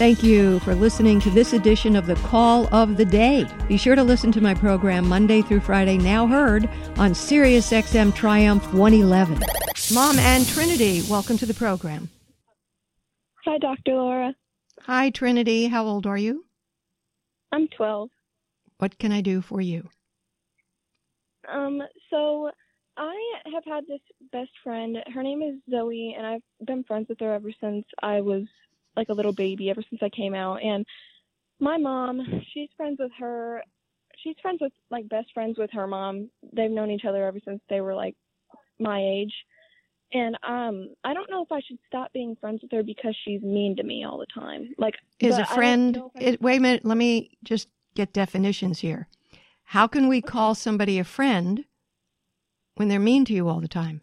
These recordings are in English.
Thank you for listening to this edition of the Call of the Day. Be sure to listen to my program Monday through Friday, now heard on SiriusXM Triumph 111. Mom and Trinity, welcome to the program. Hi, Dr. Laura. Hi, Trinity. How old are you? I'm 12. What can I do for you? Um, so I have had this best friend. Her name is Zoe, and I've been friends with her ever since I was like a little baby, ever since I came out. And my mom, she's friends with her. She's friends with like best friends with her mom. They've known each other ever since they were like my age. And um, I don't know if I should stop being friends with her because she's mean to me all the time. Like, Is a friend, know if I- it, wait a minute, let me just get definitions here. How can we call somebody a friend when they're mean to you all the time?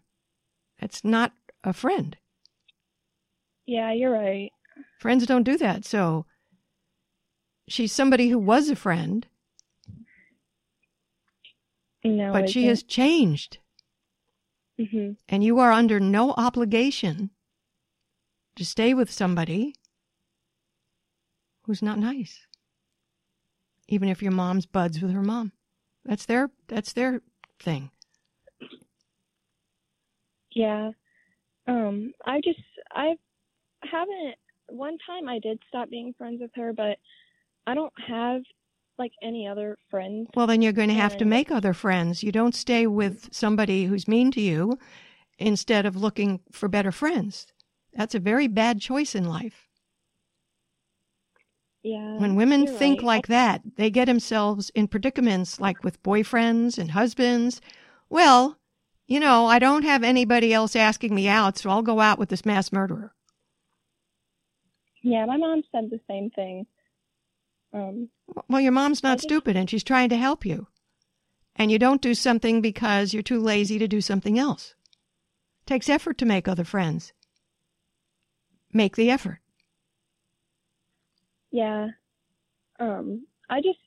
That's not a friend. yeah, you're right. Friends don't do that. So she's somebody who was a friend, No, but she has changed. hmm And you are under no obligation to stay with somebody who's not nice. Even if your mom's buds with her mom. That's their that's their thing. Yeah. Um, I just I haven't one time I did stop being friends with her, but I don't have like any other friends. Well, then you're going to have to make other friends. You don't stay with somebody who's mean to you instead of looking for better friends. That's a very bad choice in life. Yeah. When women think right. like that, they get themselves in predicaments like with boyfriends and husbands. Well, you know, I don't have anybody else asking me out, so I'll go out with this mass murderer. Yeah, my mom said the same thing. Um, Well, your mom's not stupid and she's trying to help you. And you don't do something because you're too lazy to do something else. takes effort to make other friends. Make the effort. yeah. Um, I just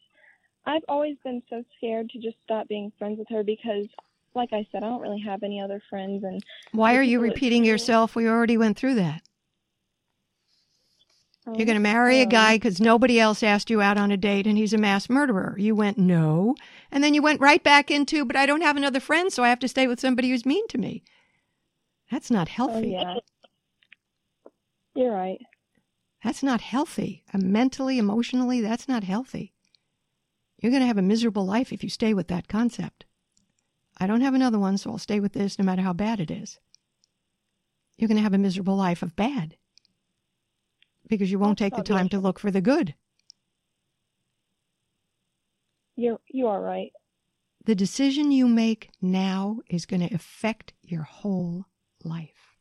I've always been so scared to just stop being friends with her because like I said, I don't really have any other friends and Why are you repeating yourself? We already went through that. You're going to marry a guy because nobody else asked you out on a date and he's a mass murderer. You went, no. And then you went right back into, but I don't have another friend, so I have to stay with somebody who's mean to me. That's not healthy. Oh healthy. yeah. You're right. That's not healthy. Uh, mentally, emotionally, that's not healthy. You're going to have a miserable life if you stay with that concept. I don't have another one, so I'll stay with this no matter how bad it is. You're going to have a miserable life of bad because you won't take the time to look for the good. You're, you are right. The decision you make now is going to affect your whole life.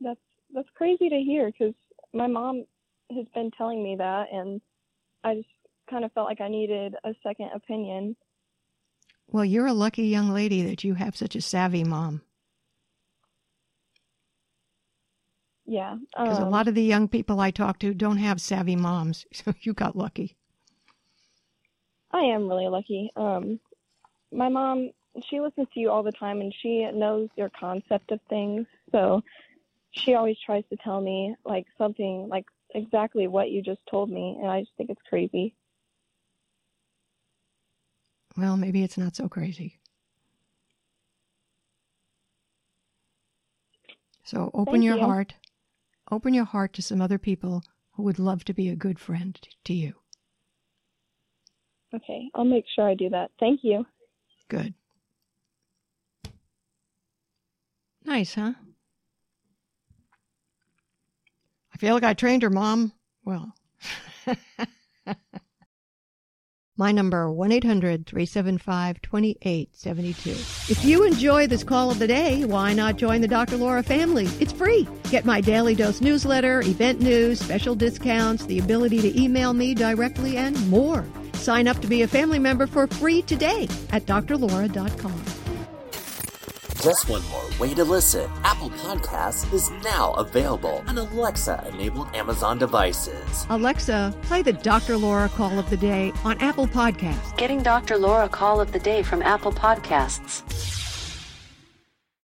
That's that's crazy to hear because my mom has been telling me that, and I just kind of felt like I needed a second opinion. Well, you're a lucky young lady that you have such a savvy mom. Yeah, Because a um, lot of the young people I talk to don't have savvy moms. So you got lucky. I am really lucky. Um, my mom, she listens to you all the time, and she knows your concept of things. So she always tries to tell me like something like exactly what you just told me, and I just think it's crazy. Well, maybe it's not so crazy. So open Thank your you. heart. Open your heart to some other people who would love to be a good friend to you. Okay, I'll make sure I do that. Thank you. Good. Nice, huh? I feel like I trained her, Mom. Well, my number 1-800-375-2872. If you enjoy this call of the day, why not join the Dr. Laura family? It's free. Get my daily dose newsletter, event news, special discounts, the ability to email me directly, and more. Sign up to be a family member for free today at drlaura.com. Just one more way to listen. Apple Podcasts is now available on Alexa enabled Amazon devices. Alexa, play the Dr. Laura call of the day on Apple Podcasts. Getting Dr. Laura Call of the Day from Apple Podcasts.